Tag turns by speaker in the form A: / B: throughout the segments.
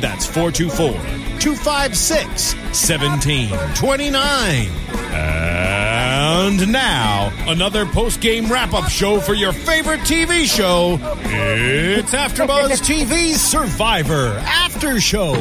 A: That's 424 256 1729. And now, another post game wrap up show for your favorite TV show. It's AfterBuzz TV's Survivor After Show.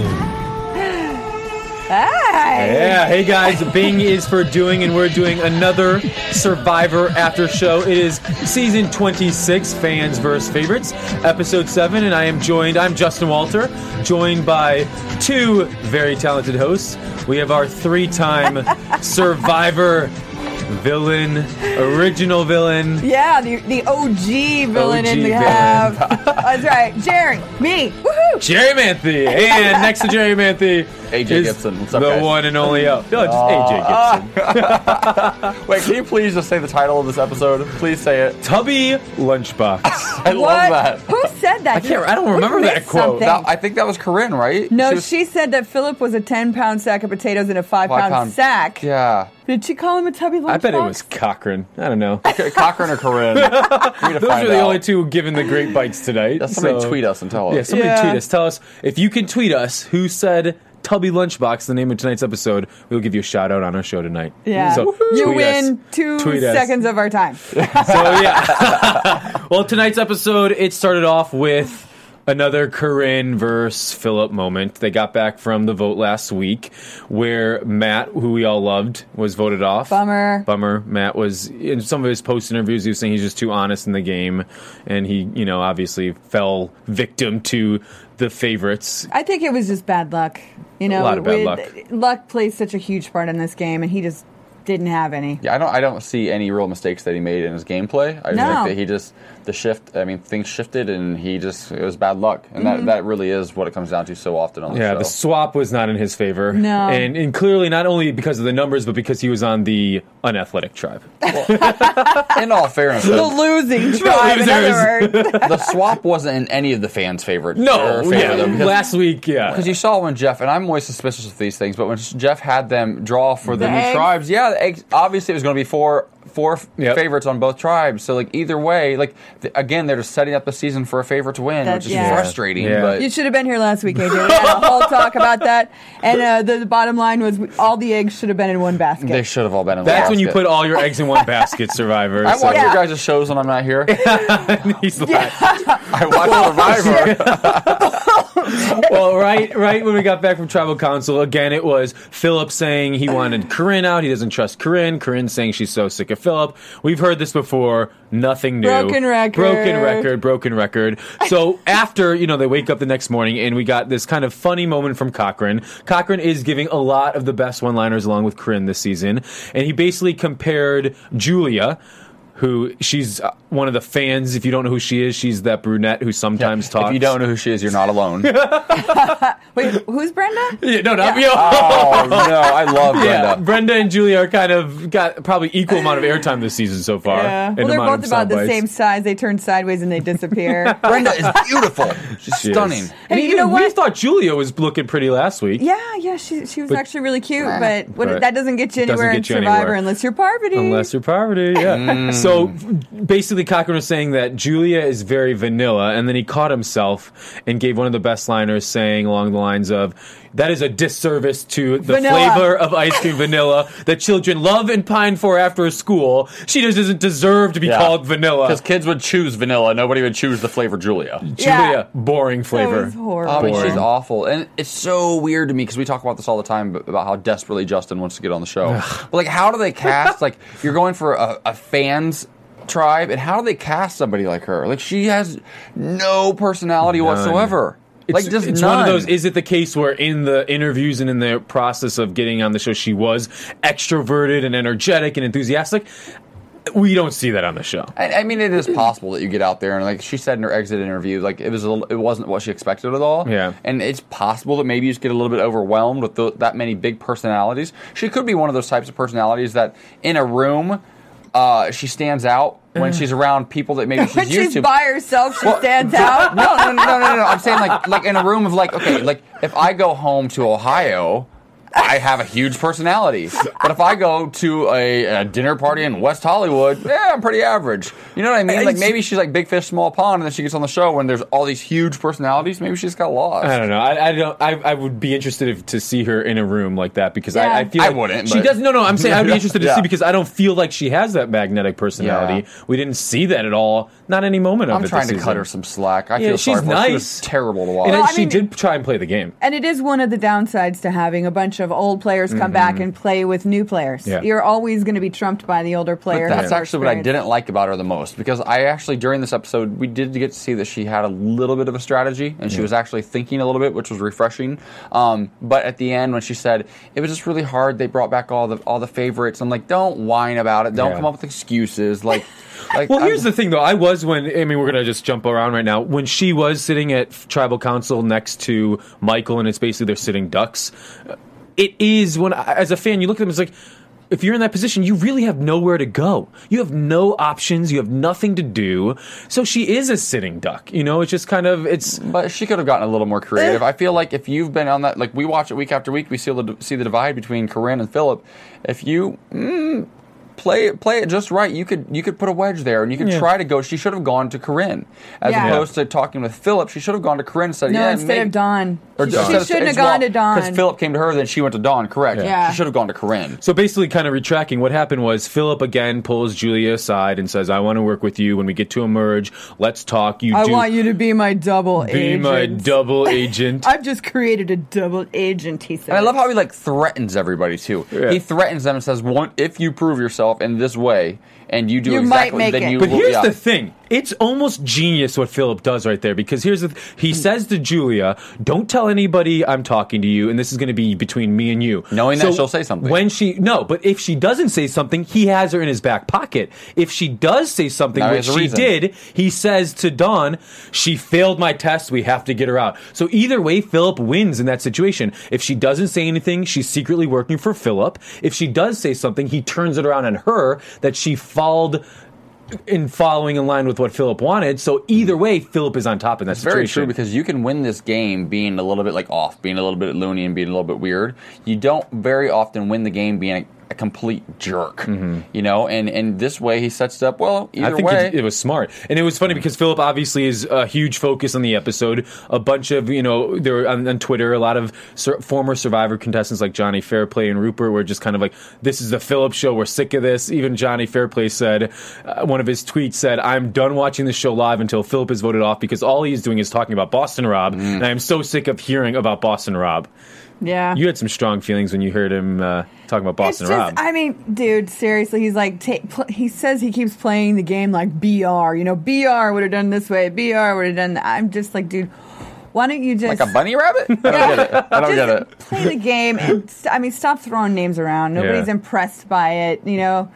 B: Yeah, hey guys, Bing is for doing, and we're doing another Survivor after show. It is season 26, Fans versus Favorites, episode 7, and I am joined, I'm Justin Walter, joined by two very talented hosts. We have our three time Survivor villain, original villain.
C: Yeah, the, the OG villain in the half. That's right. Jerri, me. Woohoo!
B: Jerri Manthey, and next to Jerri Manthey,
D: AJ
B: is
D: Gibson. What's up,
B: the
D: guys?
B: one and only. Oh, no, just AJ ah. Gibson.
D: Wait, can you please just say the title of this episode? Please say it.
B: Tubby Lunchbox.
D: I
C: what?
D: love that.
C: Who said that?
B: I can't- I don't remember that
C: missed
B: quote.
C: something.
D: That- I think that was Corinne, right?
C: no,
D: was-
C: she said that Phillip was a 10 pound sack of potatoes in a 5
D: Five
C: pound,
D: pound-
C: sack.
D: Yeah.
C: Did she call him a tubby lunchbox?
B: I bet it was Cochran. I don't know.
D: C- Cochran or Corinne? We need to
B: Those
D: find
B: are the
D: out.
B: only two given the great bites tonight.
D: Yeah, somebody
B: so-
D: tweet us and tell us.
B: Yeah, somebody
C: Yeah.
B: tweet us. Tell us if you can tweet us who said Tubby Lunchbox, the name of tonight's episode. We'll give you a shout out on our show tonight.
C: Yeah.
B: So
C: you win
B: us.
C: two
B: Tweet us.
C: seconds of our time.
B: So yeah. well, tonight's episode it started off with another Corinne versus Phillip moment. They got back from the vote last week, where Matt, who we all loved, was voted off.
C: Bummer.
B: Bummer. Matt was in some of his post interviews. He was saying he's just too honest in the game, and he, you know, obviously fell victim to the favorites.
C: I think it was just bad luck. You know,
B: lot of bad
C: with-
B: luck.
C: luck plays such a huge part in this game, and he just didn't have any.
D: Yeah, I don't. I don't see any real mistakes that he made in his gameplay. I
C: No.
D: think that he just the shift. I mean, things shifted, and he just it was bad luck, and
C: Mm-hmm.
D: that that really is what it comes down to so often on the
B: Yeah,
D: show.
B: the swap was not in his favor.
C: No.
B: and, and clearly not only because of the numbers, but because he was on the unathletic tribe.
D: in all fairness,
C: The
D: the,
C: losing tribe, in other words.
D: the swap wasn't in any of the fans' favorite.
B: No,
D: or favor,
B: yeah,
D: because-
B: last week, yeah.
D: Because you saw when Jeff, and I'm always suspicious of these things, but when Jeff had them draw for the,
C: The
D: new
C: eggs?
D: tribes, yeah, eggs, obviously it was going to be four four
B: Yep.
D: favorites on both tribes. So like either way, like th- again, they're just setting up the season for a favorite to win,
C: That's-
D: which is
C: yeah.
D: frustrating.
B: Yeah.
D: But
C: You should have been here last week, AJ. We had a whole talk about that, and uh, the, the bottom line was all the eggs should have been in one basket.
D: they should have all been in. the
B: That's when you put all your eggs in one basket, Survivor.
D: I
B: so-
D: watch
C: Yeah.
D: your guys' shows when I'm not here.
B: He's like,
D: I watch Survivor.
B: well, right, right when we got back from tribal council, again, it was Phillip saying he wanted Corinne out. He doesn't trust Corinne. Corinne saying she's so sick of Phillip. We've heard this before. Nothing new.
C: Broken record.
B: Broken record. Broken record. So after you know they wake up the next morning and we got this kind of funny moment from Cochran. Cochran is giving a lot of the best one-liners along with Corinne this season, and he basically compared Julia. Who she's uh, one of the fans. If you don't know who she is, she's that brunette who sometimes talks.
D: If you don't know who she is, you're not alone.
C: Wait, who's Brenda?
B: Yeah, no, not
C: Yeah.
B: you.
D: oh no, I love
B: Yeah,
D: Brenda.
B: Brenda and Julia are kind of got probably equal amount of airtime this season so far.
C: Yeah.
B: in
C: Well, they're both
B: of
C: about the same size. They turn sideways and they disappear.
D: Brenda is beautiful. She's
B: She is.
D: stunning.
B: And
C: Hey, you
B: even
C: know
B: we thought Julia was looking pretty last week.
C: yeah, yeah, she she was
B: But-
C: actually really cute, but what,
B: But
C: that doesn't get you anywhere
B: get
C: in
B: you
C: Survivor
B: anywhere.
C: unless you're Parvati.
B: Unless you're Parvati, yeah.
D: Mm.
B: So So basically, Cochran was saying that Julia is very vanilla, and then he caught himself and gave one of the best liners saying along the lines of, that is a disservice to the
C: Vanilla.
B: flavor of ice cream vanilla that children love and pine for after school. She just doesn't deserve to be called vanilla.
D: Because kids would choose vanilla, nobody would choose the flavor Julia.
B: Julia,
C: Yeah.
B: boring
C: That
B: flavor.
C: was horrible.
D: I mean,
B: Boring.
D: she's awful, and it's so weird to me because we talk about this all the time b- about how desperately Justin wants to get on the show. but like, how do they cast? like, you're going for a, a fans tribe, and how do they cast somebody like her? Like, she has no personality whatsoever.
B: It's,
D: like, just
B: it's
D: none.
B: one of those. Is it the case where in the interviews and in the process of getting on the show, she was extroverted and energetic and enthusiastic? We don't see that on the show.
D: I, I mean, it is possible that you get out there and, like she said in her exit interview, like it was, a, little- it wasn't what she expected at all.
B: Yeah.
D: and it's possible that maybe you just get a little bit overwhelmed with tho- that many big personalities. She could be one of those types of personalities that in a room, uh, she stands out when she's around people that maybe she's
C: when
D: used
C: she's
D: to.
C: by herself, she
D: Well,
C: stands out.
D: No, no, no, no, no, no. I'm saying like like in a room of like okay, like if I go home to Ohio. I have a huge personality, but if I go to a, a dinner party in West Hollywood, yeah, I'm pretty average. You know what I mean? Like maybe she's like big fish, small pond, and then she gets on the show when there's all these huge personalities. Maybe she just got lost.
B: I don't know. I, I don't. I, I would be interested if, to see her in a room like that because
C: Yeah.
B: I, I feel
D: I
B: like
D: wouldn't,
B: She
D: but-
B: does. No, no. I'm saying I'd be interested to
D: Yeah.
B: see because I don't feel like she has that magnetic personality.
D: Yeah.
B: We didn't see that at all. Not any moment of
D: I'm
B: it.
D: trying
B: this
D: to
B: season.
D: cut her some slack. I
B: Yeah,
D: feel
B: she's
D: sorry for her. She was terrible to watch.
B: And
C: Well,
B: she
C: mean-
B: did try and play the game.
C: And it is one of the downsides to having a bunch of old players come back and play with new players.
B: Mm-hmm. Yeah.
C: You're always going to be trumped by the older player.
D: But that's
C: has more
D: actually what I didn't like about her the most because I actually during this episode we did get to see that she had a little bit of a strategy and she was actually thinking a little bit, which was refreshing. Um, but at the end when she said it was just really hard, they brought back all the all the favorites. I'm like, don't whine about it. Don't
B: Yeah.
D: come up with excuses. Like, like
B: Well,
D: I'm-
B: here's the thing, though. I was when I mean, we're gonna just jump around right now. When she was sitting at tribal council next to Michael, and it's basically they're sitting ducks. It is when, as a fan, you look at them. It's like if you're in that position, you really have nowhere to go. You have no options. You have nothing to do. So she is a sitting duck. You know, it's just kind of it's.
D: But she could have gotten a little more creative. I feel like if you've been on that, like we watch it week after week, we see the see the divide between Corinne and Phillip. If you mm, play it play it just right, you could you could put a wedge there, and you could
B: Yeah.
D: try to go. She should have gone to Corinne as
C: Yeah.
D: opposed to talking with Phillip. She should have gone to Corinne and said,
C: No,
D: "Yeah,
C: instead
D: maybe-
C: of Dawn.
D: Or
C: She,
D: just-
C: she
D: instead
C: shouldn't have gone
D: wrong,
C: to Dawn.
D: because Phillip came to her, then she went to Dawn. Correct.
C: Yeah.
D: She should have gone to Corinne.
B: So basically, kind of retracting, what happened was Phillip again pulls Julia aside and says, "I want to work with you. When we get to emerge, let's talk. You
C: I
B: do
C: want you to be my double
B: be
C: agent.
B: my double agent."
C: I've just created a double agent, he said.
D: And I love how he like threatens everybody too.
B: Yeah.
D: He threatens them and says, "One, if you prove yourself in this way, and you do
C: You
D: exactly,
C: might make
D: then
C: it.
D: you
B: But
D: will-
B: here's
D: yeah.
B: the thing. It's almost genius what Phillip does right there because here's the th- he says to Julia, "Don't tell anybody I'm talking to you and this is going to be between me and you."
D: Knowing that she'll say something.
B: When she No, but if she doesn't say something, he has her in his back pocket. If she does say something
D: Now
B: which she did, he says to Dawn, "She failed my test. We have to get her out." So either way, Phillip wins in that situation. If she doesn't say anything, she's secretly working for Phillip. If she does say something, he turns it around on her that she followed in following in line with what Phillip wanted. So either hmm. way, Phillip is on top in that
D: It's very
B: situation.
D: true because you can win this game being a little bit like off, being a little bit loony, and being a little bit weird. You don't very often win the game being a, complete jerk, you know. And and this way he sets it up well. Either
B: Mm-hmm. I think
D: way,
B: it, it was smart, and it was funny because Phillip obviously is a huge focus on the episode. A bunch of you know there were on, on Twitter a lot of sur- former Survivor contestants like Johnny Fairplay and Rupert were just kind of like, "This is the Phillip show. We're sick of this." Even Johnny Fairplay said uh, one of his tweets said, "I'm done watching the show live until Phillip is voted off because all he's doing is talking about Boston Rob, and I'm so sick of hearing about Boston Rob."
C: Yeah.
B: You had some strong feelings when you heard him uh, talking about Boston
C: it's just,
B: Rob.
C: I mean, dude, seriously, he's like, ta pl- he says he keeps playing the game like BR. You know, BR would have done this way, BR would have done that. I'm just like, dude, why don't you just
D: like a bunny rabbit. I don't get it. I don't get it.
C: play the game and st- I mean, stop throwing names around. Nobody's
B: Yeah.
C: impressed by it. You know,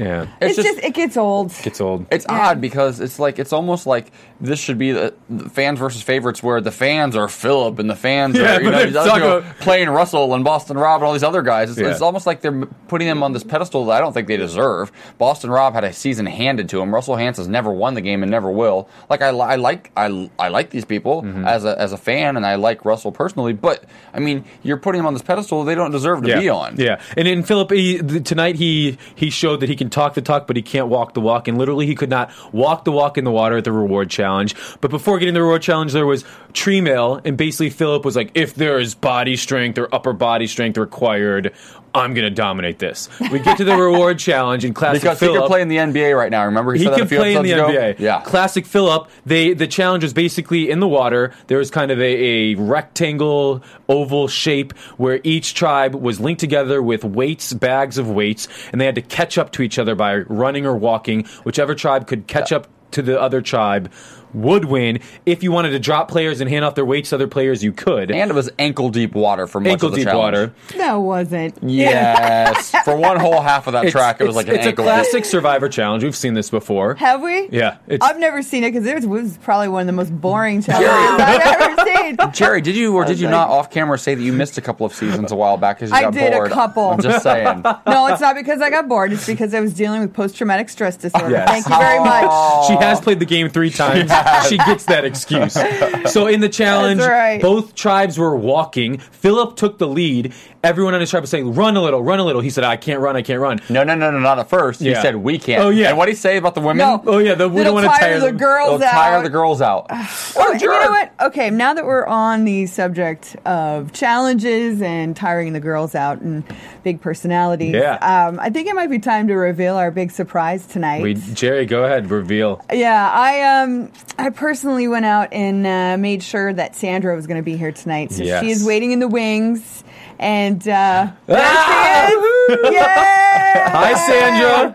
B: yeah,
C: it's,
D: It's
C: just,
D: just-
C: it gets old.
B: gets old.
D: It's
C: Yeah.
D: odd because it's like it's almost like this should be the, the fans versus favorites, where the fans are Phillip and the fans
B: Yeah,
D: are you
B: but
D: know these other people playing Russell and Boston Rob and all these other guys. It's,
B: Yeah.
D: it's almost like they're putting them on this pedestal that I don't think they deserve. Boston Rob had a season handed to him. Russell Hantz's never won the game and never will. Like I, I like I, I like these people
B: Mm-hmm.
D: as a as a fan, and I like Russell personally. But I mean, you're putting them on this pedestal they don't deserve to
B: yeah.
D: be on.
B: Yeah, and in Phillip he, tonight he he showed that he can talk the talk, but he can't walk the walk. And literally, he could not walk the walk in the water at the reward challenge. But before getting the reward challenge, there was tree mail, and basically Phillip was like, "If there is body strength or upper body strength required." I'm gonna dominate this. We get to the reward challenge in classic
D: Because he
B: Phillip.
D: could play in the NBA right now. Remember, he,
B: He
D: said that a
B: can
D: few
B: play in the
D: ago?
B: NBA.
D: Yeah.
B: Classic Phillip. They the challenge was basically in the water. There was kind of a, a rectangle oval shape where each tribe was linked together with weights, bags of weights, and they had to catch up to each other by running or walking. Whichever tribe could catch up to the other tribe would win. If you wanted to drop players and hand off their weights to other players, you could.
D: And it was ankle deep water for much
B: ankle
D: of the
B: deep
D: challenge.
B: water.
C: No, it wasn't.
D: Yes. for one whole half of that
B: It's,
D: track, it was
B: it's-
D: like an
B: it's
D: ankle
B: a classic Survivor challenge. We've seen this before.
C: Have we?
B: Yeah, it's-
C: I've never seen it because it was, was probably one of the most boring challenges I've ever seen.
D: Jerri, did you or did you
C: like-
D: not off camera say that you missed a couple of seasons a while back because you
C: I
D: got
C: did a
D: bored?
C: couple.
D: I'm just saying.
C: No, it's not because I got bored. It's because I was dealing with post traumatic stress disorder.
B: Yes.
C: Thank you very much.
B: She has played the game three times. She gets that excuse. So in the challenge,
C: right.
B: both tribes were walking. Phillip took the lead. Everyone on his tribe was saying, "Run a little, run a little." He said, "I can't run, I can't run."
D: No, no, no, no, not at first. He said we can't.
B: Oh, yeah.
D: And what did he say about the women?
C: No.
B: Oh yeah, the, we
C: It'll
B: don't want to
C: tire
B: tire
C: the girls out.
D: tire the girls out.
C: Oh, you know what? Okay, now that we're on the subject of challenges and tiring the girls out and big personalities,
B: Yeah.
C: um, I think it might be time to reveal our big surprise tonight.
B: We, Jerri, go ahead, reveal.
C: Yeah, I um I personally went out and uh, made sure that Sandra was going to be here tonight, so
B: Yes.
C: she is waiting in the wings, and uh, there
B: Ah!
C: she is! Yeah!
B: Hi, Sandra.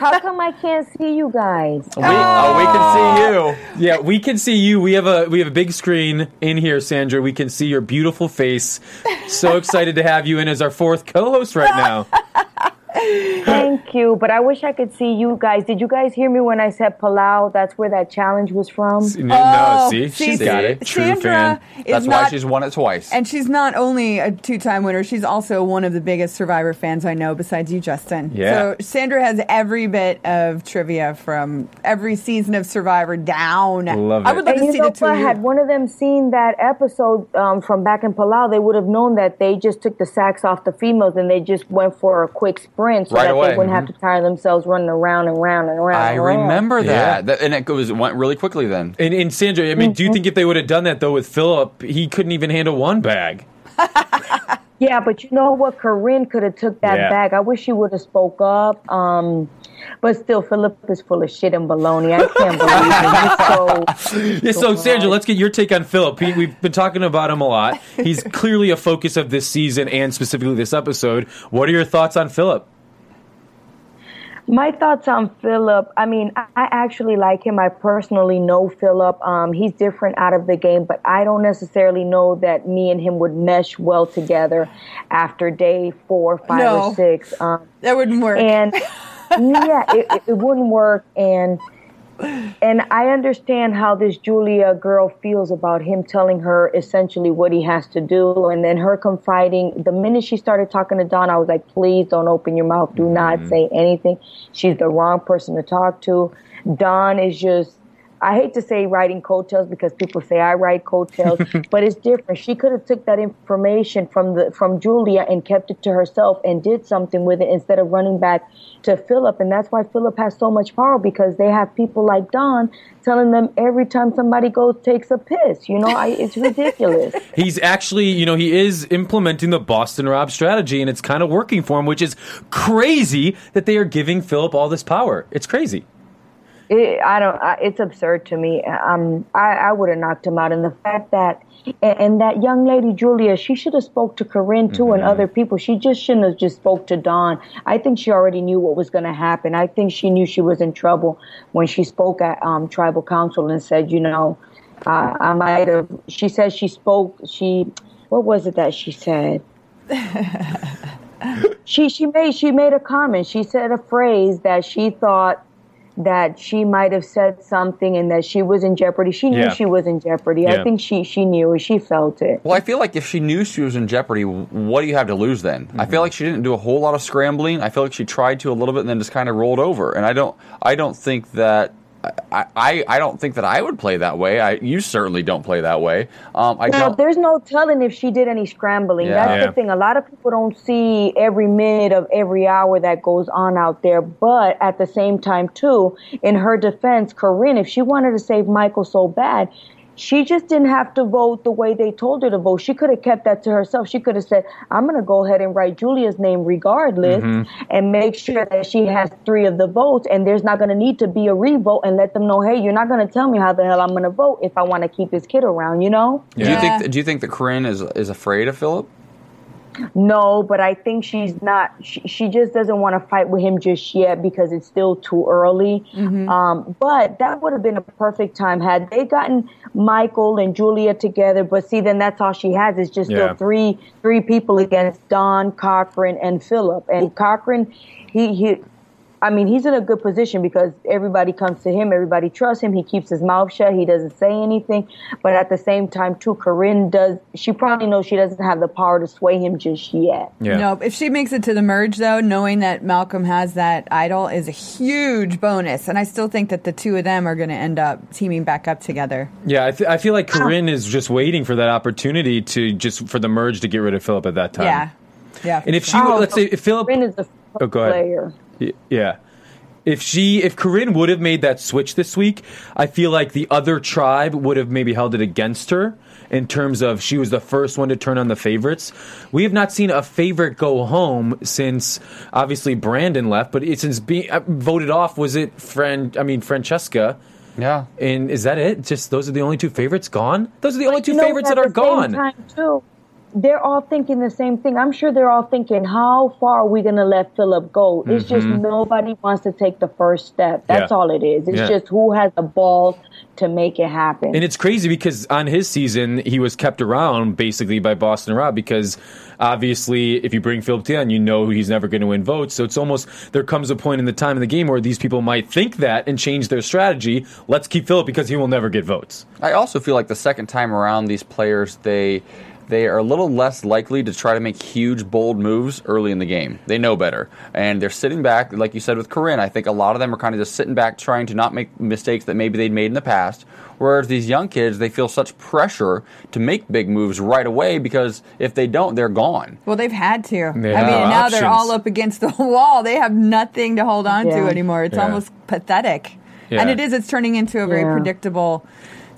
E: How come I can't see you guys?
D: We, oh, we can see you.
B: Yeah, we can see you. We have a we have a big screen in here, Sandra. We can see your beautiful face. So excited to have you in as our fourth co-host right now.
E: Thank you, but I wish I could see you guys. Did you guys hear me when I said Palau? That's where that challenge was from.
B: No,
C: Oh,
B: see,
C: see,
B: she's got it. True
C: Sandra
B: fan.
C: is
D: That's why she's won it twice.
C: And she's not only a two-time winner; she's also one of the biggest Survivor fans I know, besides you, Justin.
B: Yeah.
C: So Sandra has every bit of trivia from every season of Survivor down.
B: Love it.
C: I would love
E: And
C: to
E: you
C: see
E: know
C: the two
E: what?
C: of you.
E: Had one of them seen that episode um, from back in Palau, they would have known that they just took the sacks off the females and they just went for a quick sprint so
D: Right
E: that
D: away.
E: they wouldn't have mm-hmm. to tire themselves running around and round and around.
D: I
E: and round.
D: remember
B: Yeah.
D: that. That- and it goes it went really quickly then.
B: And, and Sandra, I mean, do you mm-hmm. think if they would have done that though with Phillip, he couldn't even handle one bag?
E: Yeah, but you know what? Corinne could have took that
B: Yeah.
E: back. I wish she would have spoke up. Um, but still, Phillip is full of shit and baloney. I can't believe. He's so
B: Yeah, so Sandra, let's get your take on Phillip. He, we've been talking about him a lot. He's clearly a focus of this season and specifically this episode. What are your thoughts on Phillip?
E: My thoughts on Phillip. I mean, I actually like him. I personally know Phillip. Um, he's different out of the game, but I don't necessarily know that me and him would mesh well together after day four, five,
C: No.
E: or six. Um,
C: that wouldn't work.
E: and yeah, it- it wouldn't work. And and I understand how this Julia girl feels about him telling her essentially what he has to do, and then her confiding. The minute she started talking to Dawn, I was like, "Please don't open your mouth. Do not mm-hmm. say anything. She's the wrong person to talk to." Dawn is just. I hate to say writing coattails because people say I write coattails, but it's different. She could have took that information from the from Julia and kept it to herself and did something with it instead of running back to Phillip. And that's why Phillip has so much power because they have people like Dawn telling them every time somebody goes takes a piss. You know, I, it's ridiculous.
B: He's actually, you know, he is implementing the Boston Rob strategy and it's kind of working for him, which is crazy that they are giving Phillip all this power. It's crazy.
E: It, I don't. I, it's absurd to me. Um, I, I would have knocked him out. And the fact that, and, and that young lady Julia, she should have spoke to Corinne too and other people. She just shouldn't have just spoke to Dawn. I think she already knew what was going to happen. I think she knew she was in trouble when she spoke at um, tribal council and said, you know, uh, I might have. She said she spoke. She, what was it that she said? she she made she made a comment. She said a phrase that she thought that she might have said something and that she was in jeopardy. She knew
B: Yeah.
E: she was in jeopardy.
B: Yeah.
E: I think she she knew. She felt it.
D: Well, I feel like if she knew she was in jeopardy, what do you have to lose then? I mm-hmm. feel like she didn't do a whole lot of scrambling. I feel like she tried to a little bit and then just kind of rolled over. And I don't, I don't think that I, I, I don't think that I would play that way. I, you certainly don't play that way. Um, I
E: Now, there's no telling if she did any scrambling.
D: Yeah.
E: That's
B: Yeah.
E: the thing. A lot of people don't see every minute of every hour that goes on out there. But at the same time, too, in her defense, Corinne, if she wanted to save Michael so bad, she just didn't have to vote the way they told her to vote. She could have kept that to herself. She could have said, I'm going to go ahead and write Julia's name regardless mm-hmm. and make sure that she has three of the votes. And there's not going to need to be a revote and let them know, hey, you're not going to tell me how the hell I'm going to vote if I want to keep this kid around, you know?
D: Do you
C: Yeah.
D: think? Do you think that Corinne is is afraid of Phillip?
E: No, but I think she's not. She, she just doesn't want to fight with him just yet because it's still too early. Um, but that would have been a perfect time had they gotten Michael and Julia together. But see, then that's all she has is just
B: Yeah.
E: still three three people against Dawn Cochran and Phillip. And Cochran, he he. I mean, he's in a good position because everybody comes to him, everybody trusts him. He keeps his mouth shut. He doesn't say anything. But at the same time, too, Corinne does. She probably knows she doesn't have the power to sway him just yet.
B: Yeah.
C: No, if she makes it to the merge, though, knowing that Malcolm has that idol is a huge bonus. And I still think that the two of them are going to end up teaming back up together.
B: Yeah, I, th- I feel like ah. Corinne is just waiting for that opportunity to just for the merge to get rid of Phillip at that time.
C: Yeah. Yeah.
B: And if she,
E: Oh,
B: let's say, if Phillip,
E: Corinne is the
B: Oh, go ahead.
E: player.
B: Y- Yeah. If she, if Corinne would have made that switch this week, I feel like the other tribe would have maybe held it against her in terms of she was the first one to turn on the favorites. We have not seen a favorite go home since obviously Brandon left, but it, since being uh, voted off, was it friend? I mean Francesca.
D: Yeah.
B: And is that it? Just those are the only two favorites gone? Those are the only two favorites that are gone.
E: Time too, they're all thinking the same thing. I'm sure they're all thinking, how far are we going to let Phillip go? It's just nobody wants to take the first step. That's
B: Mm-hmm. Yeah.
E: all it is. It's
B: Yeah.
E: just who has the balls to make it happen.
B: And it's crazy because on his season, he was kept around basically by Boston Rob because obviously, if you bring Phillip Dion, you know he's never going to win votes. So it's almost there comes a point in the time in the game where these people might think that and change their strategy. Let's keep Phillip because he will never get votes.
D: I also feel like the second time around, these players they they are a little less likely to try to make huge, bold moves early in the game. They know better, and they're sitting back, like you said with Corinne. I think a lot of them are kind of just sitting back, trying to not make mistakes that maybe they'd made in the past. Whereas these young kids, they feel such pressure to make big moves right away because if they don't, they're gone.
C: well, they've had to. I mean,
B: have no
C: now they're all up against the wall. They have nothing to hold on to anymore. It's
B: Yeah.
C: almost pathetic.
B: Yeah.
C: And it is, it's turning into a very
E: Yeah.
C: predictable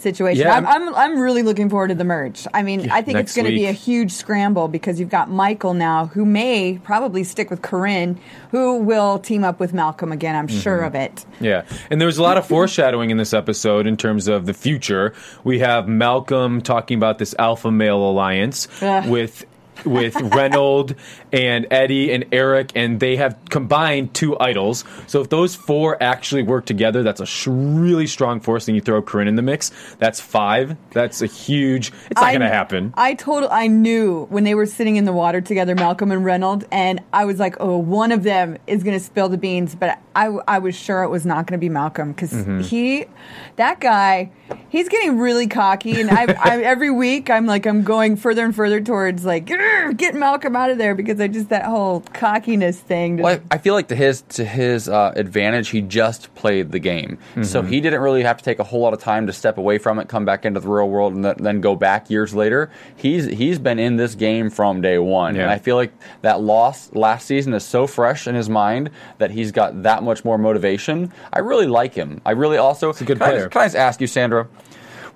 C: situation.
B: Yeah.
C: I'm, I'm, I'm really looking forward to the merge. I mean, I think it's going to be a huge scramble because you've got Michael now, who may probably stick with Corinne, who will team up with Malcolm again. I'm sure
B: Mm-hmm.
C: of it.
B: Yeah, and there was a lot of foreshadowing in this episode in terms of the future. We have Malcolm talking about this alpha male alliance
C: Ugh.
B: with with Reynold and Eddie and Eric, and they have combined two idols. So if those four actually work together, that's a sh- really strong force. Then you throw Corinne in the mix. That's five. That's a huge. It's not
C: I-
B: going to happen.
C: I told I knew when they were sitting in the water together, Malcolm and Reynolds, and I was like, "Oh, one of them is going to spill the beans," but I, I was sure it was not going to be Malcolm because
B: Mm-hmm.
C: he, that guy, he's getting really cocky, and I, I every week I'm like I'm going further and further towards like get Malcolm out of there because I just that whole cockiness thing.
D: Well, I I feel like to his to his uh, advantage, he just played the game, so he didn't really have to take a whole lot of time to step away from it, come back into the real world, and th- then go back years later. He's he's been in this game from day one,
B: Yeah.
D: and I feel like that loss last season is so fresh in his mind that he's got that much more motivation. I really like him. I really also
B: a good
D: can I
B: player.
D: just- can I just ask you, Sandra?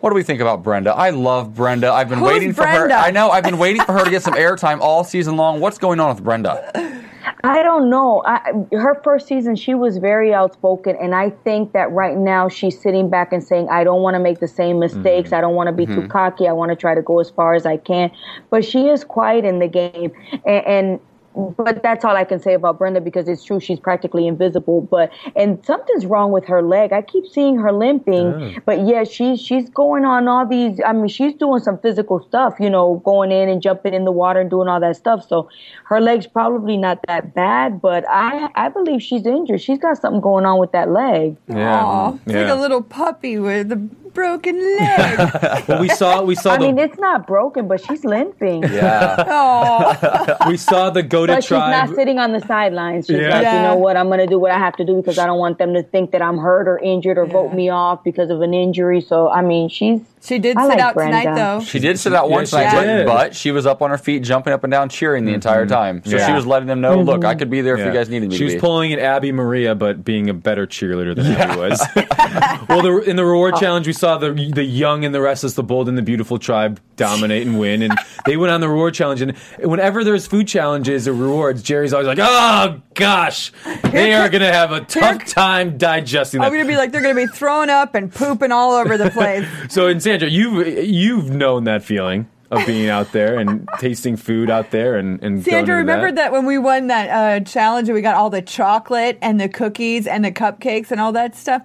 D: What do we think about Brenda? I love Brenda. I've been
C: Who's
D: waiting for her. I know. I've been waiting for her to get some airtime all season long. What's going on with Brenda?
E: I don't know. I, her first season, she was very outspoken, and I think that right now she's sitting back and saying, "I don't want to make the same mistakes. Mm-hmm. I don't want to be too mm-hmm. cocky. I want to try to go as far as I can." But she is quiet in the game, and. and but that's all I can say about Brenda because it's true she's practically invisible. But and something's wrong with her leg. I keep seeing her limping. But yeah, she's she's going on all these. I mean, she's doing some physical stuff. You know, going in and jumping in the water and doing all that stuff. So her leg's probably not that bad. But I I believe she's injured. She's got something going on with that leg.
B: Yeah,
C: Aw, it's like a little puppy with the broken leg.
B: Well, we saw we saw
E: I
B: the
E: mean, it's not broken, but she's limping.
D: Yeah.
C: oh,
B: we saw the goaded
E: But she's not sitting on the sidelines. She's
B: Yeah.
E: like,
C: Yeah.
E: you know what, I'm going to do what I have to do because I don't want them to think that I'm hurt or injured or vote me off because of an injury. So, I mean, she's.
C: she did
E: I
C: sit
E: like
C: out tonight, though.
D: She did sit out once
B: she
D: night, but,
B: did.
D: but she was up on her feet, jumping up and down, cheering the mm-hmm. entire time. So she was letting them know, mm-hmm. look, I could be there if you guys needed me
B: She
D: to
B: was
D: be.
B: pulling an Abi-Maria, but being a better cheerleader than Abi was. well, the, in the reward
E: Oh.
B: challenge, we saw the the young and the restless, the bold and the beautiful tribe dominate and win, and they went on the reward challenge. And whenever there's food challenges or rewards, Jerri's always like, "Oh gosh, they are going to have a tough time digesting
C: I'm going to be like, they're going to be throwing up and pooping all over the place.
B: So, and Sandra, you've you've known that feeling of being out there and tasting food out there, and and
C: Sandra,
B: into
C: remember that. when we won that uh, challenge and we got all the chocolate and the cookies and the cupcakes and all that stuff?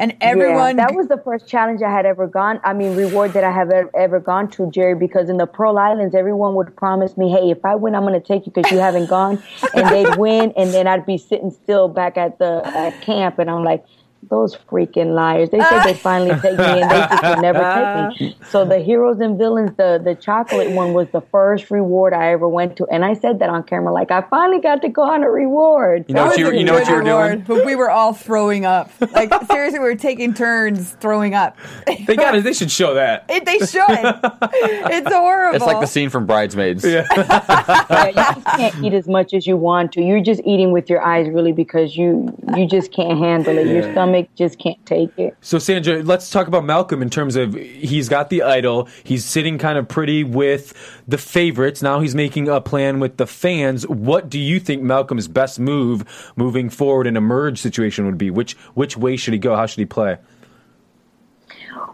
C: And everyone.
E: Yeah, that was the first challenge I had ever gone. I mean, reward that I have ever, ever gone to, Jerri, because in the Pearl Islands, everyone would promise me, hey, if I win, I'm going to take you because you haven't gone. And they'd win, and then I'd be sitting still back at the at camp, and I'm like, those freaking liars. They said they'd finally take me, and they just would never take me. Ah. So the heroes and villains, the, the chocolate one was the first reward I ever went to. And I said that on camera, like, I finally got to go on a reward.
D: You know what you,
C: was
D: you know what you were doing?
C: But we were all throwing up. Like, seriously, we were taking turns throwing up.
B: they got it. They should show that.
C: It, they should. It's horrible.
D: It's like the scene from Bridesmaids.
E: Yeah, you can't eat as much as you want to. You're just eating with your eyes, really, because you you just can't handle it. Your stomach just can't take it.
B: So Sandra, let's talk about Malcolm in terms of he's got the idol. He's sitting kind of pretty with the favorites. Now he's making a plan with the fans. What do you think Malcolm's best move moving forward in a merge situation would be? Which which way should he go? How should he play?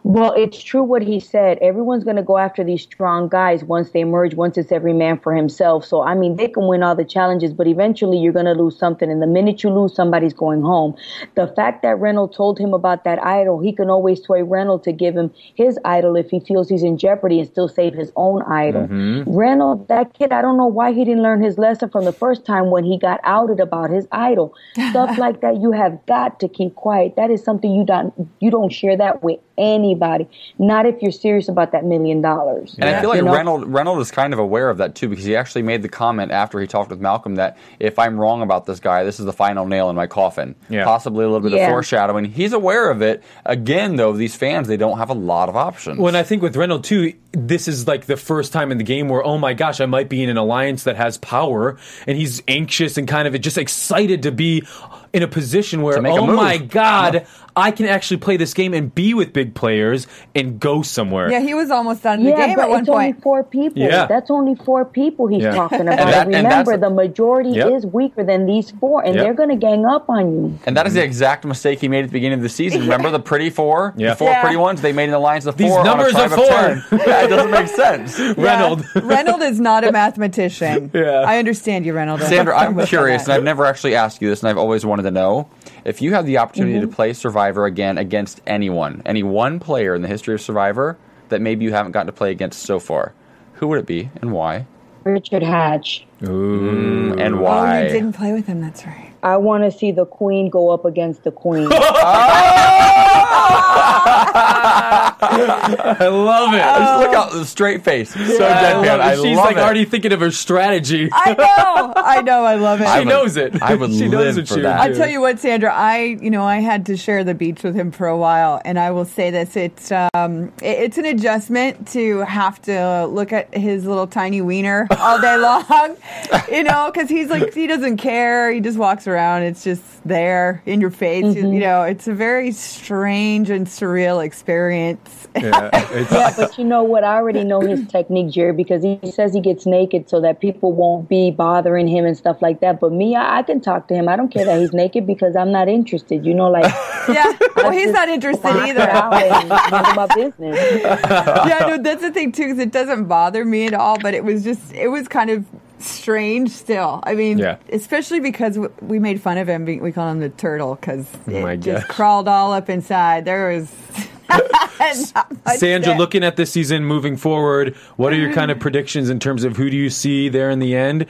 E: Well, it's true what he said. Everyone's going to go after these strong guys once they merge, once it's every man for himself. So, I mean, they can win all the challenges, but eventually you're going to lose something. And the minute you lose, somebody's going home. The fact that Reynolds told him about that idol, he can always sway Reynolds to give him his idol if he feels he's in jeopardy and still save his own idol. Mm-hmm. Reynolds, that kid, I don't know why he didn't learn his lesson from the first time when he got outed about his idol. Stuff like that, you have got to keep quiet. That is something you don't you don't share that with anybody. Not if you're serious about that million dollars.
D: And I feel like
E: You know?
D: Reynolds Reynolds is kind of aware of that too because he actually made the comment after he talked with Malcolm that if I'm wrong about this guy, this is the final nail in my coffin.
B: Yeah.
D: Possibly a little bit
E: Yeah.
D: of foreshadowing. He's aware of it. Again, though, these fans they don't have a lot of options.
B: Well, and I think with Reynolds too, this is like the first time in the game where, oh my gosh, I might be in an alliance that has power, and he's anxious and kind of just excited to be in a position where,
D: To make a
B: oh my god, I can actually play this game and be with big players and go somewhere.
C: Yeah, he was almost done the game
E: but
C: at one
E: it's only four people.
B: Yeah.
E: That's only four people he's
B: Yeah.
E: talking about.
D: And that- and
E: Remember,
D: that's-
E: the majority
B: Yep.
E: is weaker than these four, and
B: Yep.
E: they're going to gang up on you.
D: and that is the exact mistake he made at the beginning of the season. Remember the pretty four?
B: Yeah.
D: The four
C: Yeah.
D: pretty ones? They made an alliance of
B: These
D: four.
B: numbers
D: on a
B: are
D: tribe of
B: four.
D: 10. yeah, it doesn't make sense.
B: Reynolds.
C: Yeah. Reynolds is not a mathematician.
B: Yeah.
C: I understand you, Reynolds.
D: Sandra, I'm curious, and I've never actually asked you this, and I've always wanted to know if you have the opportunity to mm-hmm. play Survivor again against anyone, any one player in the history of Survivor that maybe you haven't gotten to play against so far. Who would it be, and why?
E: Richard Hatch.
D: Mm, Ooh, And why?
C: Oh,
D: why?
C: you didn't play with him. That's right.
E: I want to see the queen go up against the queen.
B: I love it.
D: Just look out the straight face. So
B: I
D: deadpan.
B: love it.
D: I
B: She's
D: love
B: like
D: it.
B: already thinking of her strategy.
C: I know. I know. I love it.
B: She
D: would-
B: knows it.
D: I would
B: she knows what
D: for that.
C: I'll tell you what, Sandra. I, you know, I had to share the beach with him for a while, and I will say this: it's, um, it- it's an adjustment to have to look at his little tiny wiener all day long, you know, because he's like he doesn't care. He just walks around. It's just there in your face. You, you know, it's a very strange and surreal experience.
B: Yeah,
E: yeah, but you know what? I already know his technique, Jerri, because he says he gets naked so that people won't be bothering him and stuff like that. But me, I, I can talk to him. I don't care that he's naked because I'm not interested. You know, like
C: yeah. Well, he's not interested either.
E: out and mind my business.
C: yeah, no, that's the thing too, because it doesn't bother me at all. But it was just, it was kind of strange still. I mean,
B: Yeah.
C: especially because we made fun of him. We we call him the turtle because it
B: my
C: just
B: gosh.
C: crawled all up inside. There was. not
B: Sandra,
C: there.
B: looking at this season moving forward, what are your kind of predictions in terms of who do you see there in the end?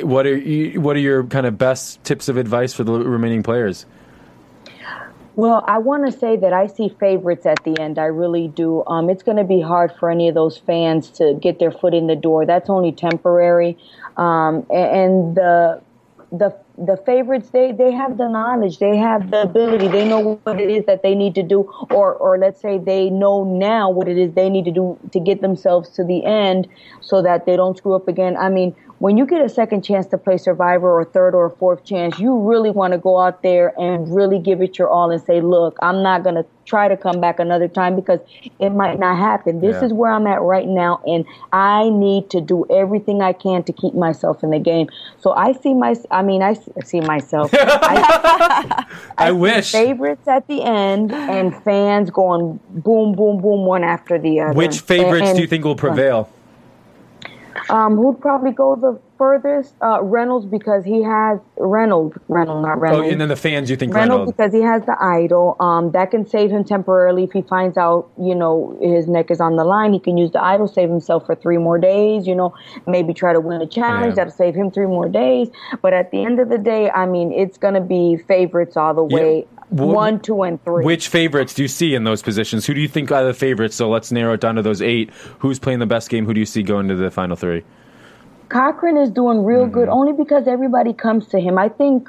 B: What are you, what are your kind of best tips of advice for the remaining players?
E: Well, I want to say that I see favorites at the end. I really do. Um, it's going to be hard for any of those fans to get their foot in the door. That's only temporary. Um, and the the the favorites they they have the knowledge. They have the ability. They know what it is that they need to do or or let's say they know now what it is they need to do to get themselves to the end so that they don't screw up again. I mean when you get a second chance to play survivor or third or fourth chance you really want to go out there and really give it your all and say look i'm not going to try to come back another time because it might not happen this
D: Yeah.
E: is where i'm at right now and i need to do everything i can to keep myself in the game so i see my i mean i see- myself I,
B: I
E: see
B: wish.
E: favorites at the end and fans going boom boom boom one after the other
B: Which favorites
E: And-
B: do you think will prevail?
E: Um, who'd probably go the furthest? Uh, Reynolds because he has Reynolds, Reynolds, not Reynolds.
B: Oh, and then the fans, you think
E: Reynolds
B: Reynolds?
E: because he has the idol. Um, that can save him temporarily if he finds out, you know, his neck is on the line. He can use the idol, save himself for three more days. You know, maybe try to win a challenge
B: Yeah.
E: that'll save him three more days. But at the end of the day, I mean, it's gonna be favorites all the way. One, two, and three.
B: Which favorites do you see in those positions? Who do you think are the favorites? So let's narrow it down to those eight. Who's playing the best game? Who do you see going to the final three?
E: Cochran is doing real good
B: Mm-hmm.
E: only because everybody comes to him. I think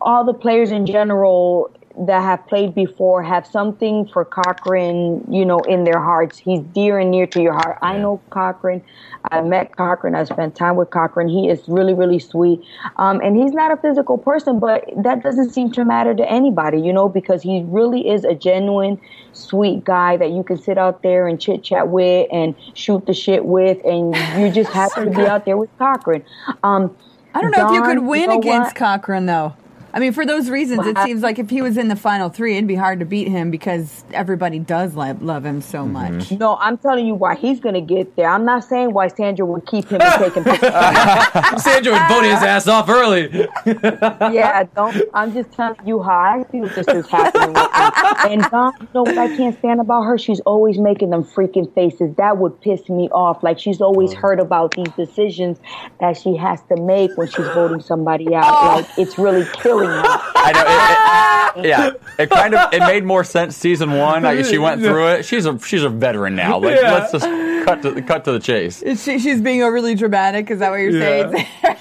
E: all the players in general that have played before have something for Cochran, you know, in their hearts. He's dear and near to your heart. I know Cochran. I met Cochran. I spent time with Cochran. He is really, really sweet. Um, and he's not a physical person, but that doesn't seem to matter to anybody, you know, because he really is a genuine, sweet guy that you can sit out there and chit chat with and shoot the shit with. And you just happy to be out there with Cochran. Um,
C: I don't know if you could win
E: know
C: against
E: what?
C: Cochran though. I mean, for those reasons, it seems like if he was in the final three, it'd be hard to beat him because everybody does love, love him so
B: Mm-hmm.
C: much.
E: No, I'm telling you why he's going to get there. I'm not saying why Sandra would keep him and take him. pictures.
B: Sandra would vote his ass off early.
E: yeah, don't. I'm just telling you how I feel this is happening. And Dawn, you know what I can't stand about her? She's always making them freaking faces. That would piss me off. Like she's always heard about these decisions that she has to make when she's voting somebody out. Like it's really killing her.
D: I know. It, it, yeah, it kind of it made more sense season one. Like she went through it. She's a she's a veteran now. Like
B: Yeah.
D: let's just cut to cut to the chase.
C: She, she's being overly dramatic. Is that what you're
B: Yeah.
C: saying?
B: It-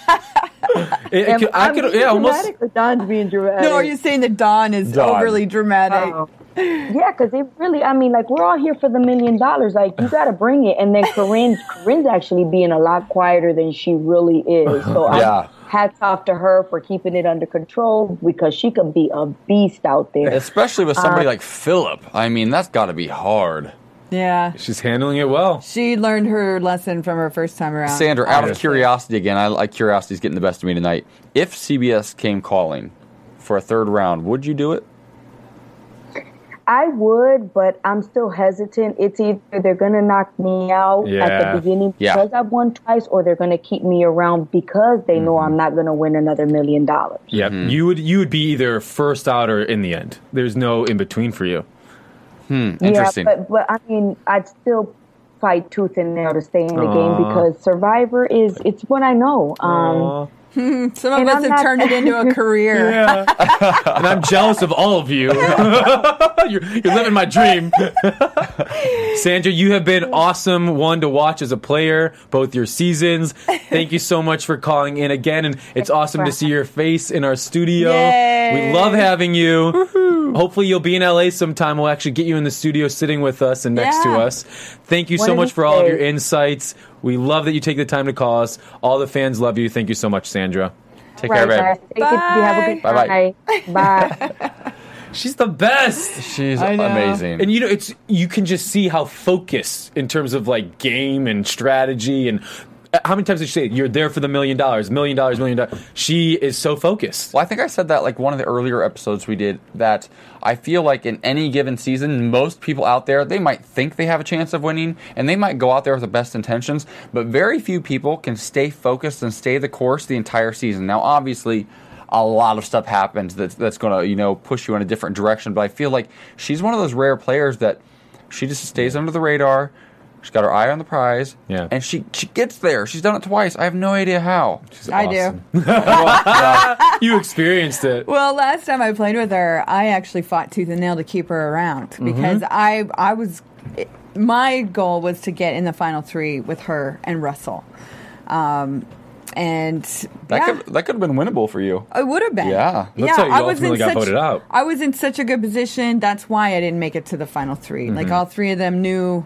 B: it
E: Am
B: could- I
E: I
B: could,
E: being
B: yeah, almost.
E: dramatic or Dawn's being dramatic?
C: no, are you saying that Dawn is
D: Dawn.
C: overly dramatic?
E: Oh. Yeah, because it really, I mean, like, we're all here for the million dollars. Like, you got to bring it. And then Corinne's, Corinne's actually being a lot quieter than she really is. So,
D: Yeah.
E: I, hats off to her for keeping it under control because she can be a beast out there.
D: Especially with
E: Uh,
D: somebody like Phillip. I mean, that's got to be hard.
C: Yeah.
B: She's handling it well.
C: She learned her lesson from her first time around.
D: Sandra, out of curiosity again, I like curiosity's getting the best of me tonight. If CBS came calling for a third round, would you do it?
E: I would, but I'm still hesitant. It's either they're going to knock me out at the beginning
D: Yeah.
E: because I've won twice, or they're going to keep me around because they know mm-hmm. I'm not going to win another million dollars.
B: Yep. Mm-hmm. You would you would be either first out or in the end. There's no in between for you.
D: Hmm, interesting.
E: Yeah, but but I mean, I'd still fight tooth and nail to stay in the
B: Aw.
E: game because Survivor is it's what I know. Um,
C: Some of
E: And
C: us
E: I'm
C: have
E: not-
C: turned it into a career.
B: and I'm jealous of all of you. you're, you're living my dream. Sandra, you have been awesome one to watch as a player, both your seasons. Thank you so much for calling in again, and it's awesome to see your face in our studio.
C: Yay.
B: We love having you. Hopefully, you'll be in LA sometime. We'll actually get you in the studio sitting with us and next to us. Thank you
E: One
B: so much
E: these
B: for all of your insights. We love that you take the time to call us. All the fans love you. Thank you so much, Sandra.
D: Take care,
E: right,
D: babe.
E: guys. Take it, you have a good
D: Bye-bye.
E: Bye.
B: She's the best.
D: She's amazing.
B: And you know, it's you can just see how focused in terms of like game and strategy and how many times did she say you're there for the million dollars, million dollars, million dollars? She is so focused.
D: Well, I think I said that like one of the earlier episodes we did that I feel like in any given season, most people out there they might think they have a chance of winning and they might go out there with the best intentions, but very few people can stay focused and stay the course the entire season. Now, obviously, a lot of stuff happens that's that's going to you know push you in a different direction, but I feel like she's one of those rare players that she just stays under the radar. She's got her eye on the prize.
B: Yeah.
D: And she she gets there. She's done it twice. I have no idea how.
C: I do.
B: you experienced it.
C: Well, last time I played with her, I actually fought tooth and nail to keep her around
D: Mm-hmm.
C: because I I was my goal was to get in the final three with her and Russell. Um, and
D: That
C: yeah,
D: could that could have been winnable for you.
C: it would have been.
D: Yeah.
B: That's
C: yeah.
B: how you
C: I was in
B: ultimately got
C: such,
B: voted out.
C: I was in such a good position. That's why I didn't make it to the final 3
B: Mm-hmm.
C: Like all three of them knew.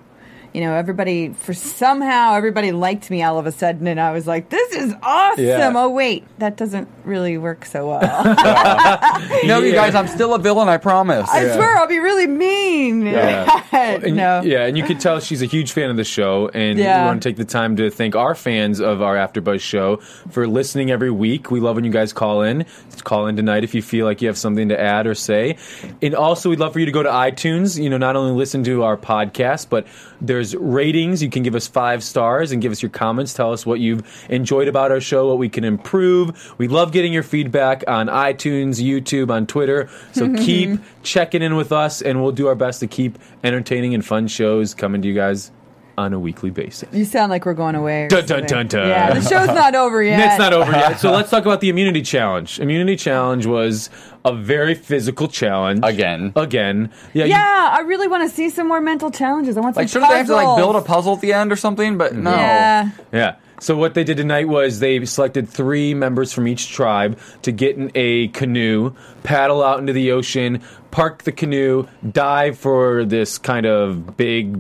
C: You know, everybody for somehow everybody liked me all of a sudden, and I was like, "This is awesome!"
B: Yeah.
C: Oh wait, that doesn't really work so well.
D: No, you guys, I'm still a villain. I promise.
C: I swear I'll be really mean.
B: Yeah. And,
C: no.
B: Yeah, and you could tell she's a huge fan of the show, and
C: Yeah.
B: we want to take the time to thank our fans of our AfterBuzz show for listening every week. We love when you guys call in. Call in tonight if you feel like you have something to add or say. And also, we'd love for you to go to iTunes. You know, not only listen to our podcast, but there's ratings. You can give us five stars and give us your comments. Tell us what you've enjoyed about our show, what we can improve. We love getting your feedback on iTunes, YouTube, on Twitter. So keep checking in with us, and we'll do our best to keep entertaining and fun shows coming to you guys on a weekly basis.
C: You sound like we're going away.
B: Dun, dun, dun, dun.
C: Yeah, the show's not over yet.
B: It's not over yet. So let's talk about the immunity challenge. Immunity challenge was a very physical challenge.
D: Again.
B: Again. Yeah. you-
C: Yeah, I really want to see some more mental challenges. I want some
D: Like, shouldn't they have to like
C: puzzles.
D: build a puzzle at the end or something? But no.
C: Yeah.
B: Yeah. So what they did tonight was they selected three members from each tribe to get in a canoe, paddle out into the ocean, park the canoe, dive for this kind of big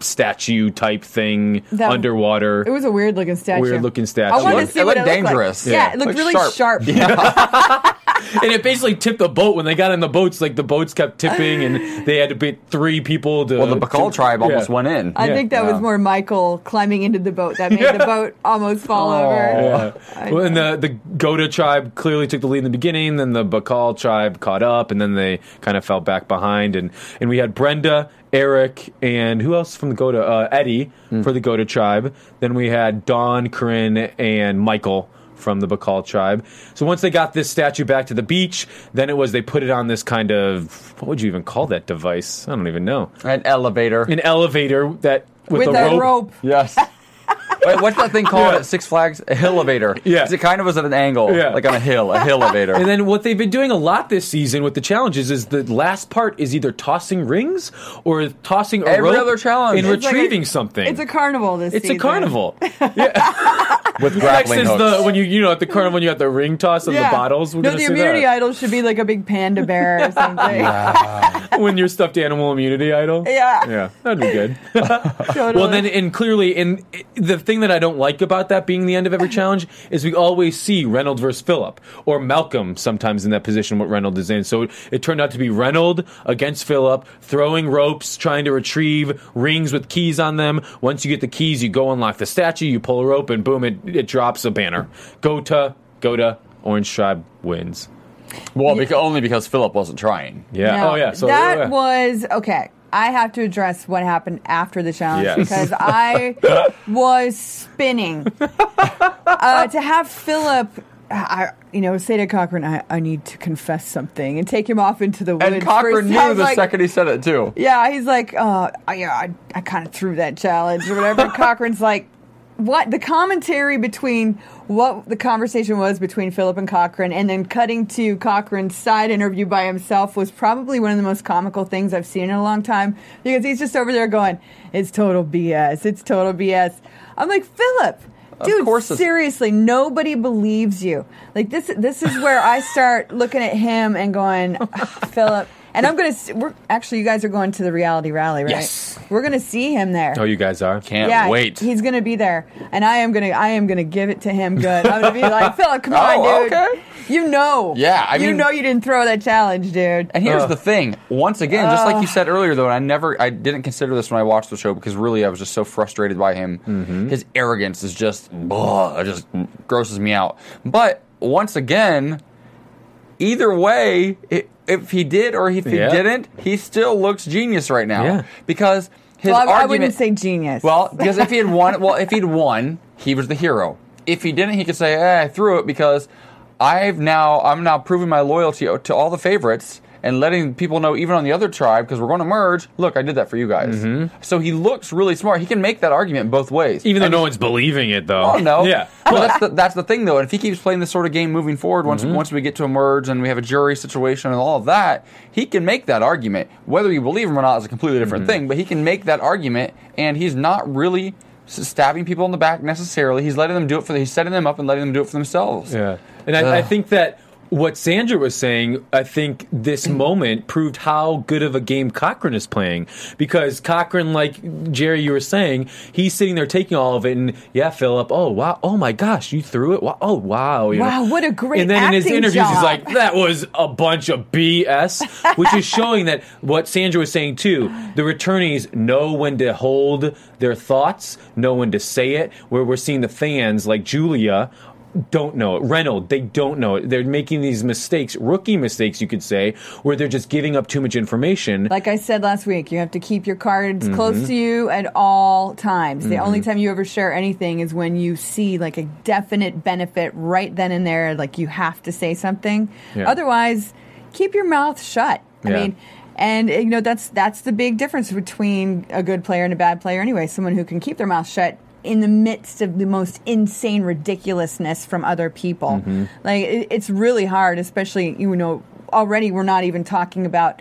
B: statue type thing
C: That-
B: underwater.
C: It was a weird looking statue.
B: Weird looking statue.
C: I wanted
D: looked-
C: to see
D: it
C: what
D: looked
C: it looked
D: dangerous.
C: Like. Yeah,
D: Yeah.
C: it looked
D: Looked
C: really
D: sharp.
C: sharp.
B: and it basically tipped the boat when they got in the boats. Like the boats kept tipping, and they had to beat three people to.
D: Well, the Bikal
B: to-
D: tribe almost
B: yeah.
D: went in.
C: I
B: Yeah.
C: think that
D: Yeah.
C: was more Michael climbing into the boat that made the boat almost fall
D: Oh.
C: over.
B: Yeah. Well, and the the Gota tribe clearly took the lead in the beginning. Then the Bikal tribe caught up, and then they kind of fell back behind. And and we had Brenda, Erik, and who else from the Gota? Uh, Eddie for the Gota tribe. Then we had Dawn, Corinne, and Michael. From the Bikal tribe. So once they got this statue back to the beach, then it was they put it on this kind of what would you even call that device? I don't even know.
D: An elevator.
B: An elevator that with,
C: With
B: a
C: a
B: rope.
C: rope.
D: Yes. Wait, what's that thing called
B: Yeah.
D: at Six Flags? A hill elevator.
B: Yeah.
D: 'Cause It kind of was at an angle,
B: Yeah.
D: like on a hill, a hill elevator.
B: And then what they've been doing a lot this season with the challenges is the last part is either tossing rings or tossing a
D: Every
B: rope
D: other challenge.
B: and
D: It's
C: like a-
B: retrieving something.
C: It's a carnival this season.
B: It's a
C: season.
B: carnival.
D: with grappling
B: Next
D: grappling
B: is the when you you know at the carnival when you got the ring toss and
C: Yeah.
B: the bottles. We're
C: no, the immunity
B: that.
C: idol should be like a big panda bear or something.
B: when your stuffed animal immunity idol.
C: Yeah.
B: yeah, that'd be good.
C: Totally.
B: Well, then, and clearly, in the thing that I don't like about that being the end of every challenge is we always see Reynolds versus Phillip or Malcolm sometimes in that position what Reynolds is in. So it, it turned out to be Reynolds against Phillip, throwing ropes, trying to retrieve rings with keys on them. Once you get the keys, you go unlock the statue, you pull a rope, and boom, it, it drops a banner. Go to, go to, Orange Tribe wins.
D: well, beca- only because Phillip wasn't trying.
B: Yeah.
C: Now,
B: oh, yeah. So
C: that oh,
B: yeah.
C: was okay. I have to address what happened after the challenge
B: Yes.
C: because I was spinning. uh, to have Phillip, I, you know, say to Cochran, I, I need to confess something and take him off into the woods.
D: And Cochran knew the
C: like-
D: second he said it too.
C: Yeah, he's like, uh, I- yeah, I, I kind of threw that challenge or whatever. Cochran's like, what? The commentary between what the conversation was between Phillip and Cochran and then cutting to Cochran's side interview by himself was probably one of the most comical things I've seen in a long time because he's just over there going, it's total BS. It's total BS. I'm like, Phillip. Dude, seriously, nobody believes you. Like this, this is where I start looking at him and going, "Ah, Phillip. And I'm gonna. s- We're actually, you guys are going to the reality rally, right?
B: Yes.
C: We're gonna see him there.
B: Oh, you guys are?
D: Can't
C: yeah,
D: wait.
C: He's gonna be there, and I am gonna. I am gonna give it to him. Good. I'm gonna be like, Phillip, come
D: Oh,
C: on, dude.
D: okay.
C: You know.
D: Yeah, I
C: you
D: mean-
C: know you didn't throw that challenge, dude.
D: And here's the thing. Once again, just like you said earlier, though, and I never, I didn't consider this when I watched the show because really I was just so frustrated by him.
B: Mm-hmm.
D: His arrogance is just, ugh, it just grosses me out. But once again, either way, i if he did or if he
B: Yeah.
D: didn't, he still looks genius right now
B: Yeah.
D: because his
C: well, I, I wouldn't say genius.
D: Well, because if he had won, well, if he'd won, he was the hero. If he didn't, he could say, eh, "I threw it because I've now I'm now proving my loyalty to all the favorites, and letting people know, even on the other tribe, because we're going to merge. Look, I did that for you guys. So he looks really smart. He can make that argument both ways.
B: Even though
D: And
B: no one's believing it, though.
D: Oh no!
B: Yeah.
D: but that's the, that's the thing though. And if he keeps playing this sort of game moving forward, once
B: Mm-hmm.
D: once we get to a merge and we have a jury situation and all of that, he can make that argument. Whether you believe him or not is a completely different
B: Mm-hmm.
D: thing. But he can make that argument, and he's not really stabbing people in the back necessarily. He's letting them do it for. The, He's setting them up and letting them do it for themselves.
B: Yeah, and I, I think that what Sandra was saying, I think this moment proved how good of a game Cochran is playing because Cochran, like Jerri, you were saying, he's sitting there taking all of it, and yeah, Phillip, oh wow, oh my gosh, you threw it, wow, oh wow, you
C: Wow, what a great
B: And then in his interviews, he's like, that was a bunch of BS, which is showing that what Sandra was saying too. The returnees know when to hold their thoughts, know when to say it. Where we're seeing the fans like Julia don't know it. Reynolds, they don't know it. They're making these mistakes, rookie mistakes, you could say, where they're just giving up too much information.
C: Like I said last week, you have to keep your cards
B: Mm-hmm.
C: close to you at all times. The only time you ever share anything is when you see like a definite benefit right then and there, like you have to say something.
B: Yeah.
C: Otherwise, keep your mouth shut. I
B: Yeah.
C: mean, and you know that's that's the big difference between a good player and a bad player anyway. Someone who can keep their mouth shut in the midst of the most insane ridiculousness from other people.
B: Mm-hmm.
C: Like it, it's really hard, especially you know already we're not even talking about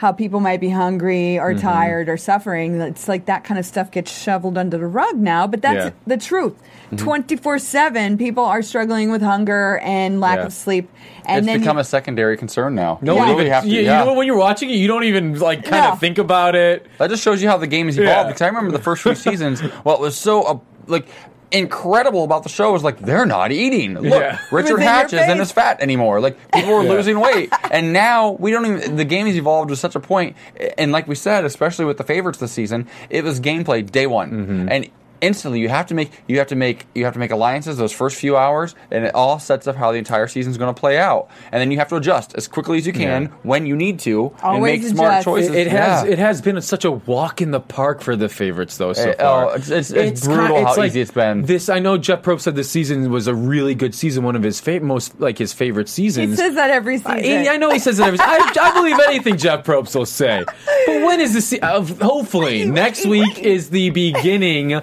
C: how people might be hungry or
B: Mm-hmm.
C: tired or suffering. It's like that kind of stuff gets shoveled under the rug now, but that's
B: Yeah.
C: the truth. 24 7, people are struggling with hunger and lack
B: Yeah.
C: of sleep. And
D: it's
C: then
D: become
C: you-
D: a secondary concern now.
B: no
D: You
B: one
D: really
B: even,
D: have to-
B: you, you know, when you're watching it, you don't even like kind
C: No.
B: of think about it.
D: That just shows you how the game has evolved.
B: Yeah.
D: Because I remember the first few seasons, what was so uh, like incredible about the show is like they're not eating. Look,
B: Yeah.
D: Richard Hatch isn't as fat anymore. Like people were
B: Yeah.
D: losing weight, and now we don't even. The game has evolved to such a point, and like we said, especially with the favorites this season, it was gameplay day one,
B: Mm-hmm.
D: and instantly you have to make you have to make you have to make alliances those first few hours and it all sets up how the entire season is going to play out and then you have to adjust as quickly as you can
B: Yeah.
D: when you need to and
C: Always
D: make smart
C: adjust.
D: choices
B: It, it has
D: Yeah.
B: it has been such a walk in the park for the favorites though so
D: Eh,
B: far.
D: oh, it's- it's- it's brutal how easy it's been.
B: This I know Jeff Probst said this season was a really good season, one of his fa- most like his favorite seasons he
C: says that every season.
B: I, I know he says it. Every, I, I believe anything Jeff Probst will say. But when is the se- uh, hopefully next week is the beginning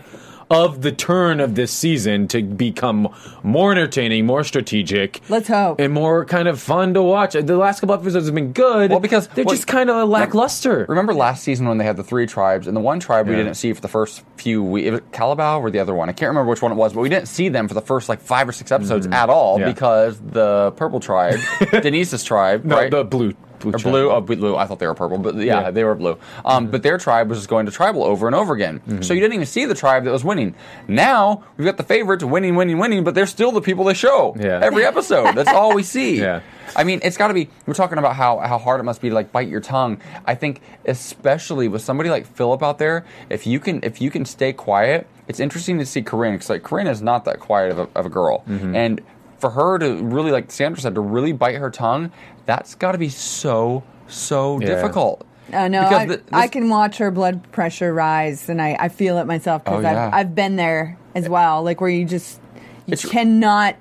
B: of the turn of this season to become more entertaining, more strategic.
C: Let's hope.
B: and more kind of fun to watch. The last couple episodes have been good.
D: Well, because
B: they're
D: what-
B: just kind of lackluster.
D: Remember last season when they had the three tribes, and the one tribe we
B: Yeah.
D: didn't see for the first few weeks, it Kalabaw or the other one? I can't remember which one it was, but we didn't see them for the first like five or six episodes mm-hmm. at all.
B: Yeah.
D: because the purple tribe, Denise's tribe,
B: No,
D: right?
B: the blue, blue,
D: or blue, oh, blue. I thought they were purple, but yeah,
B: Yeah. Mm-hmm.
D: they were blue. Um, But their tribe was just going to tribal over and over again. So you didn't even see the tribe that was winning. Now we've got the favorites winning, winning, winning, but they're still the people they show
B: Yeah.
D: every episode. That's all we see.
B: Yeah.
D: I mean, it's got to be. We're talking about how, how hard it must be to like bite your tongue. I think, especially with somebody like Phillip out there, if you can if you can stay quiet, it's interesting to see Corinne because like Corinne is not that quiet of a, of a girl,
B: Mm-hmm.
D: and for her to really like Sandra said to really bite her tongue, that's got to be so so
B: Yeah.
D: difficult.
C: Uh, no,
D: Because
C: I,
D: th-
C: I can watch her blood pressure rise, and I, I feel it myself because
D: Oh, yeah.
C: I've, I've been there as well. Like where you just you
D: It's-
C: cannot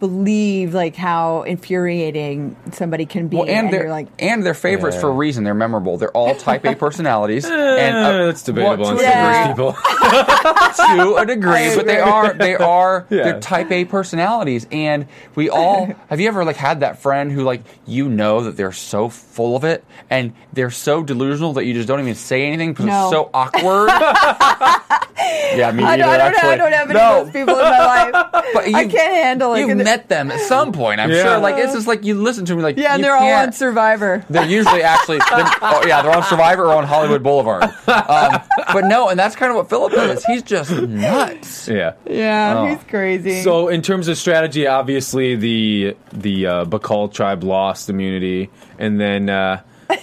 C: believe like how infuriating somebody can be,
D: Well, and,
C: and
D: they're
C: like,
D: and they're favorites
B: Yeah.
D: for a reason. They're memorable. They're all Type A personalities, and
B: Eh,
D: uh,
B: that's debatable
D: well,
B: on
D: to
C: Yeah.
B: some people.
D: to a degree, but they are they are
B: Yeah.
D: they're type A personalities, and we all have you ever like had that friend who like you know that they're so full of it and they're so delusional that you just don't even say anything because
C: No.
D: it's so awkward. yeah, me
C: I
D: either.
C: don't, I don't,
D: actually.
C: I don't have any
D: no,
C: of those people in my life.
D: but
C: I
D: you-
C: can't handle it.
D: You've
C: And-
D: met them at some point, I'm
B: Yeah.
D: sure. Like it's just like you listen to me, like
C: yeah, and
D: you
C: they're all
D: can't-
C: on Survivor.
D: they're usually actually, they're, oh yeah, they're on Survivor or on Hollywood Boulevard. Um, but no, and that's kind of what Phillip is. He's just nuts.
B: yeah.
C: Yeah,
D: Oh.
C: he's crazy.
B: So in terms of strategy, obviously the the uh, Bikal tribe lost immunity, and then uh,
C: wah,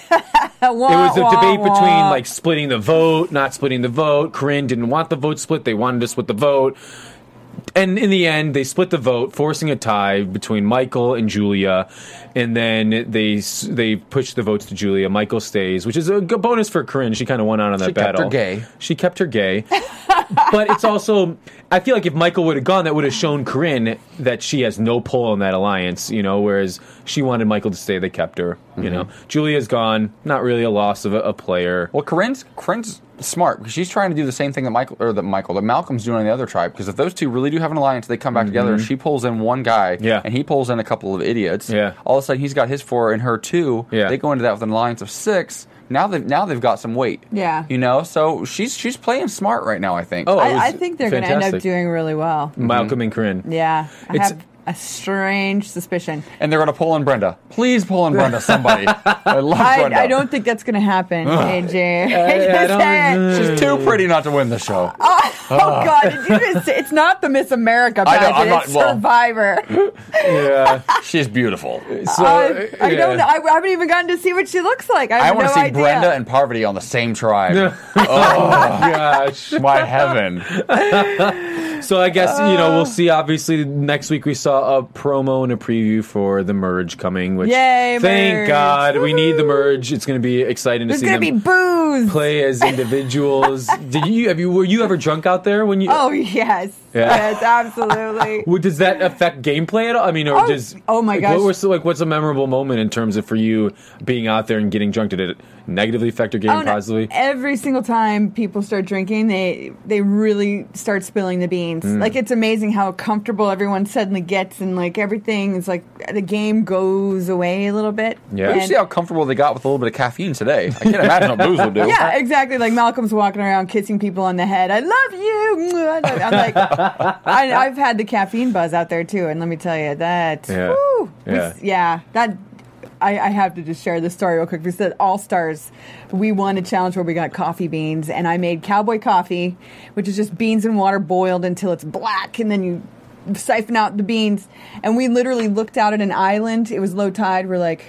B: it was a
C: wah,
B: debate
C: wah.
B: between like splitting the vote, not splitting the vote. Corinne didn't want the vote split; they wanted to split the vote. And in the end, they split the vote, forcing a tie between Michael and Julia. And then they they pushed the votes to Julia. Michael stays, which is a good bonus for Corinne. She kind of won out on that
D: She kept
B: battle.
D: her gay.
B: She kept her gay. but it's also I feel like if Michael would have gone, that would have shown Corinne that she has no pull in that alliance. You know, whereas she wanted Michael to stay, they kept her. You mm-hmm. know, Julia's gone, not really a loss of a, a player.
D: Well, Corinne's Corinne's smart because she's trying to do the same thing that Michael or that Michael that Malcolm's doing on the other tribe. Because if those two really do have an alliance, they come back together. She pulls in one guy,
B: Mm-hmm. Yeah.
D: and he pulls in a couple of idiots.
B: Yeah.
D: all of a sudden he's got his four and her two.
B: Yeah.
D: they go into that with an alliance of six. Now they've now they've got some weight.
C: Yeah.
D: you know. So she's she's playing smart right now. I think.
B: Oh,
C: I, I think they're going to end up doing really well.
B: Malcolm and Corinne.
C: Yeah, I
B: It's-
C: have a strange suspicion.
D: and they're going to pull in Brenda. Please pull in Brenda. Somebody. I love
C: I,
D: Brenda.
C: I don't think that's going to happen, AJ.
B: I- I
C: Just
B: don't-
C: saying.
D: She's too pretty not to win the show.
C: Oh, oh God! Did you just it's not the Miss America
D: I know,
C: pageant?
D: I'm not-
C: it's
D: well-
C: Survivor.
B: Yeah.
D: She's beautiful.
B: So
C: I, I
B: yeah.
C: don't. know. I haven't even gotten to see what she looks like. I
D: I
C: have
D: want
C: no
D: to see
C: idea.
D: Brenda and Parvati on the same tribe.
B: Oh, gosh.
D: My heaven.
B: So I guess you know we'll uh. see. Obviously, next week we saw a promo and a preview for the merge coming. Which
C: Yay,
B: thank
C: merge.
B: God we need the merge. It's going to be exciting to
C: There's
B: see
C: gonna
B: them
C: be booze.
B: play as individuals. Did you have you were you ever drunk out there when you?
C: Oh yes. Yes, absolutely.
B: Well, does that affect gameplay at all? I mean, or
C: Oh,
B: just
C: oh my
B: like,
C: gosh.
B: what was like what's a memorable moment in terms of for you being out there and getting drunk? Did it negatively affect your game
C: Oh, no.
B: positively?
C: Every single time people start drinking, they they really start spilling the beans.
B: Mm.
C: Like it's amazing how comfortable everyone suddenly gets, and like everything is like the game goes away a little bit.
B: Yeah.
D: You
C: And-
D: see how comfortable they got with a little bit of caffeine today. I can't imagine what booze will do.
C: yeah, exactly. Like Malcolm's walking around kissing people on the head. I love you. I love- I'm like, I, I've had the caffeine buzz out there too, and let me tell you that.
B: Yeah.
C: whew, we-
B: Yeah.
C: yeah, that. I, I have to just share the story real quick. We said All Stars, we won a challenge where we got coffee beans, and I made cowboy coffee, which is just beans and water boiled until it's black, and then you siphon out the beans. And we literally looked out at an island. It was low tide. We're like,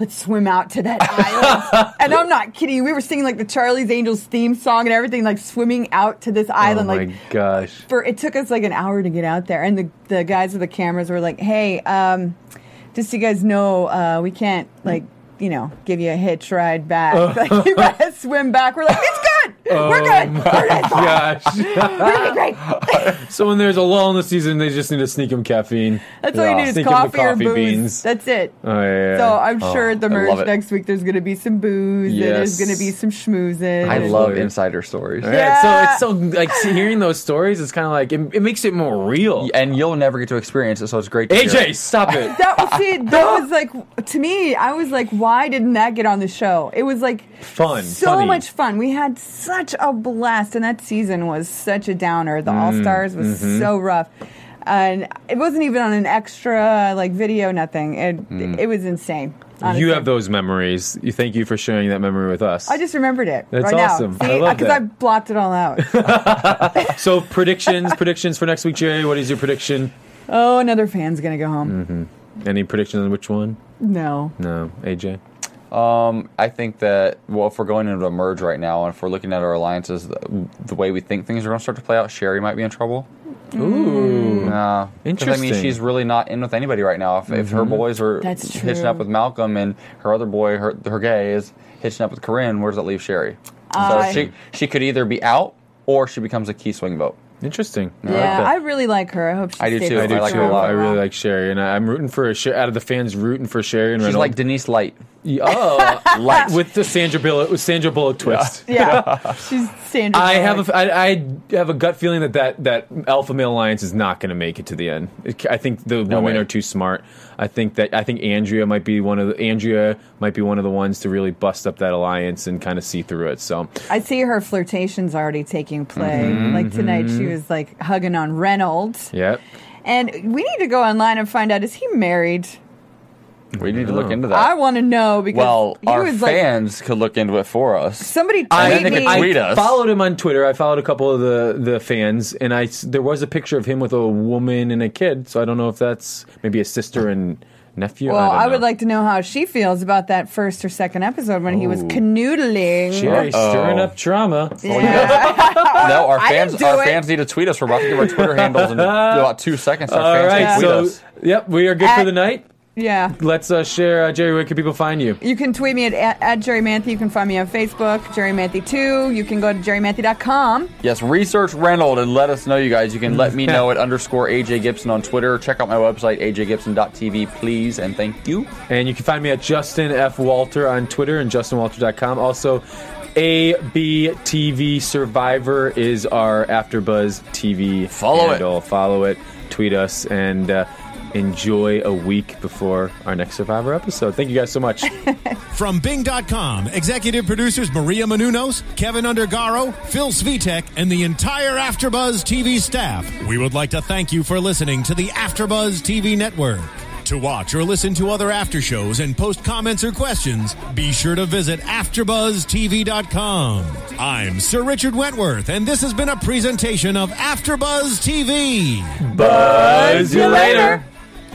C: let's swim out to that island. and I'm not kidding. We were singing like the Charlie's Angels theme song and everything, like swimming out to this island.
B: Oh
C: island.
B: my
C: like
B: gosh!
C: for it took us like an hour to get out there. And the the guys with the cameras were like, hey, um, just so you guys know, uh, we can't like you know give you a hitch ride back. like you gotta swim back. We're like, it's good. We're good. Um, We're good.
B: Gosh!
C: We're gonna be great.
B: so when there's a lull in the season, they just need to sneak them caffeine.
C: That's all you need is
B: Sneak 'em the
C: coffee, or booze.
B: beans.
C: That's it.
B: Oh yeah.
C: So I'm sure at the merge next week there's going to be some booze. and There's going to be some schmoozes.
D: I love insider stories.
B: Yeah,
C: Yeah.
B: so it's so like hearing those stories. It's kind of like it, it makes it more real.
D: And you'll never get to experience it, so it's great to hear
B: AJ,
D: it.
B: stop it.
C: That was see, that was like to me. I was like, why didn't that get on the show? It was like
B: Fun,
C: so
B: funny.
C: much fun. We had such a blast, and that season was such a downer.
B: Mm,
C: The All Stars was
B: mm-hmm.
C: so rough, and it wasn't even on an extra like video. Nothing. It, it was insane. honestly.
B: Mm. You have those memories. You thank you for sharing that memory with us.
C: I just remembered it
B: That's
C: right
B: awesome.
C: now.
B: I
C: because. I blocked it all out.
B: so predictions, predictions for next week, Jerri. What is your prediction?
C: oh, another fan's gonna go home.
B: Mm-hmm. Any predictions on which one?
C: No.
B: No, AJ.
D: Um, I think that well, if we're going into a merge right now, and if we're looking at our alliances, the, the way we think things are going to start to play out, Sherri might be in trouble.
B: Ooh,
D: No, I mean
B: Interesting.
D: she's really not in with anybody right now. If, if her boys are
C: That's
D: hitching up with Malcolm and her other boy, her her gay is hitching up with Corinne, where does that leave Sherri?
C: I-
D: so she she could either be out or she becomes a key swing vote.
B: Interesting. I
C: Yeah,
B: that.
C: I really like her. I hope she
D: I do too.
B: I do
D: I like
B: too.
D: her a lot.
B: I really like Sherri, and I- I'm rooting for Sher- out of the fans rooting for Sherri and
D: She's
B: Reynolds.
D: like Denise Light.
B: oh, light with the Sandra Bullock with Sandra Bullock twist.
C: Yeah, she's Sandra.
B: I have
C: Bullock.
B: a, I, I have a gut feeling that that, that alpha male alliance is not going to make it to the end. I think the women
D: way.
B: are too smart. I think that I think Andrea might be one of the Andrea might be one of the ones to really bust up that alliance and kind of see through it. So
C: I see her flirtations already taking play.
B: Mm-hmm,
C: like tonight, she was like hugging on Reynolds,
B: yeah,
C: and we need to go online and find out is he married?
D: We need to look into that.
C: I want to know because
D: Well,
C: he
D: our
C: was like
D: fans could look into it for us.
C: somebody tweet
D: I think
C: me.
D: it's tweet us.
B: followed him on Twitter. I followed a couple of the the fans, and I s- there was a picture of him with a woman and a kid. So I don't know if that's maybe a sister and nephew.
C: well,
B: I,
C: I, would like to know how she feels about that first or second episode when he was canoodling.
B: Jerri stirring up trauma.
C: Yeah.
D: Oh, no, our
C: I
D: fans,
C: didn't do
D: our
C: it.
D: fans need to tweet us. We're about to give our Twitter handles in about two seconds. Our
B: All
D: fans
B: right,
D: can tweet
B: so
D: us.
B: yep, we are good for
C: At-
B: the night.
C: Yeah.
B: let's uh, share. Uh, Jerri, where can people find you?
C: You can tweet me at, at, at Jerri Manthey. You can find me on Facebook, Jerri Manthey2. You can go to jerrimanthey.com.
D: Yes, research Reynolds and let us know, you guys. You can let me know at underscore AJ Gibson on Twitter. Check out my website, ajgibson.tv, please, and thank you.
B: And you can find me at Justin F. Walter on Twitter and justinwalter.com. Also, ABTV Survivor is our AfterBuzz TV
D: Follow it.
B: Follow it, tweet us, and uh, enjoy a week before our next Survivor episode. Thank you guys so much.
A: From Bing.com, executive producers Maria Menounos, Keven Undergaro, Phil Svitek, and the entire Afterbuzz TV staff. We would like to thank you for listening to the Afterbuzz TV network. To watch or listen to other after shows and post comments or questions, be sure to visit AfterBuzzTV.com. I'm Sir Richard Wentworth, and this has been a presentation of Afterbuzz TV.
B: Buzz you later.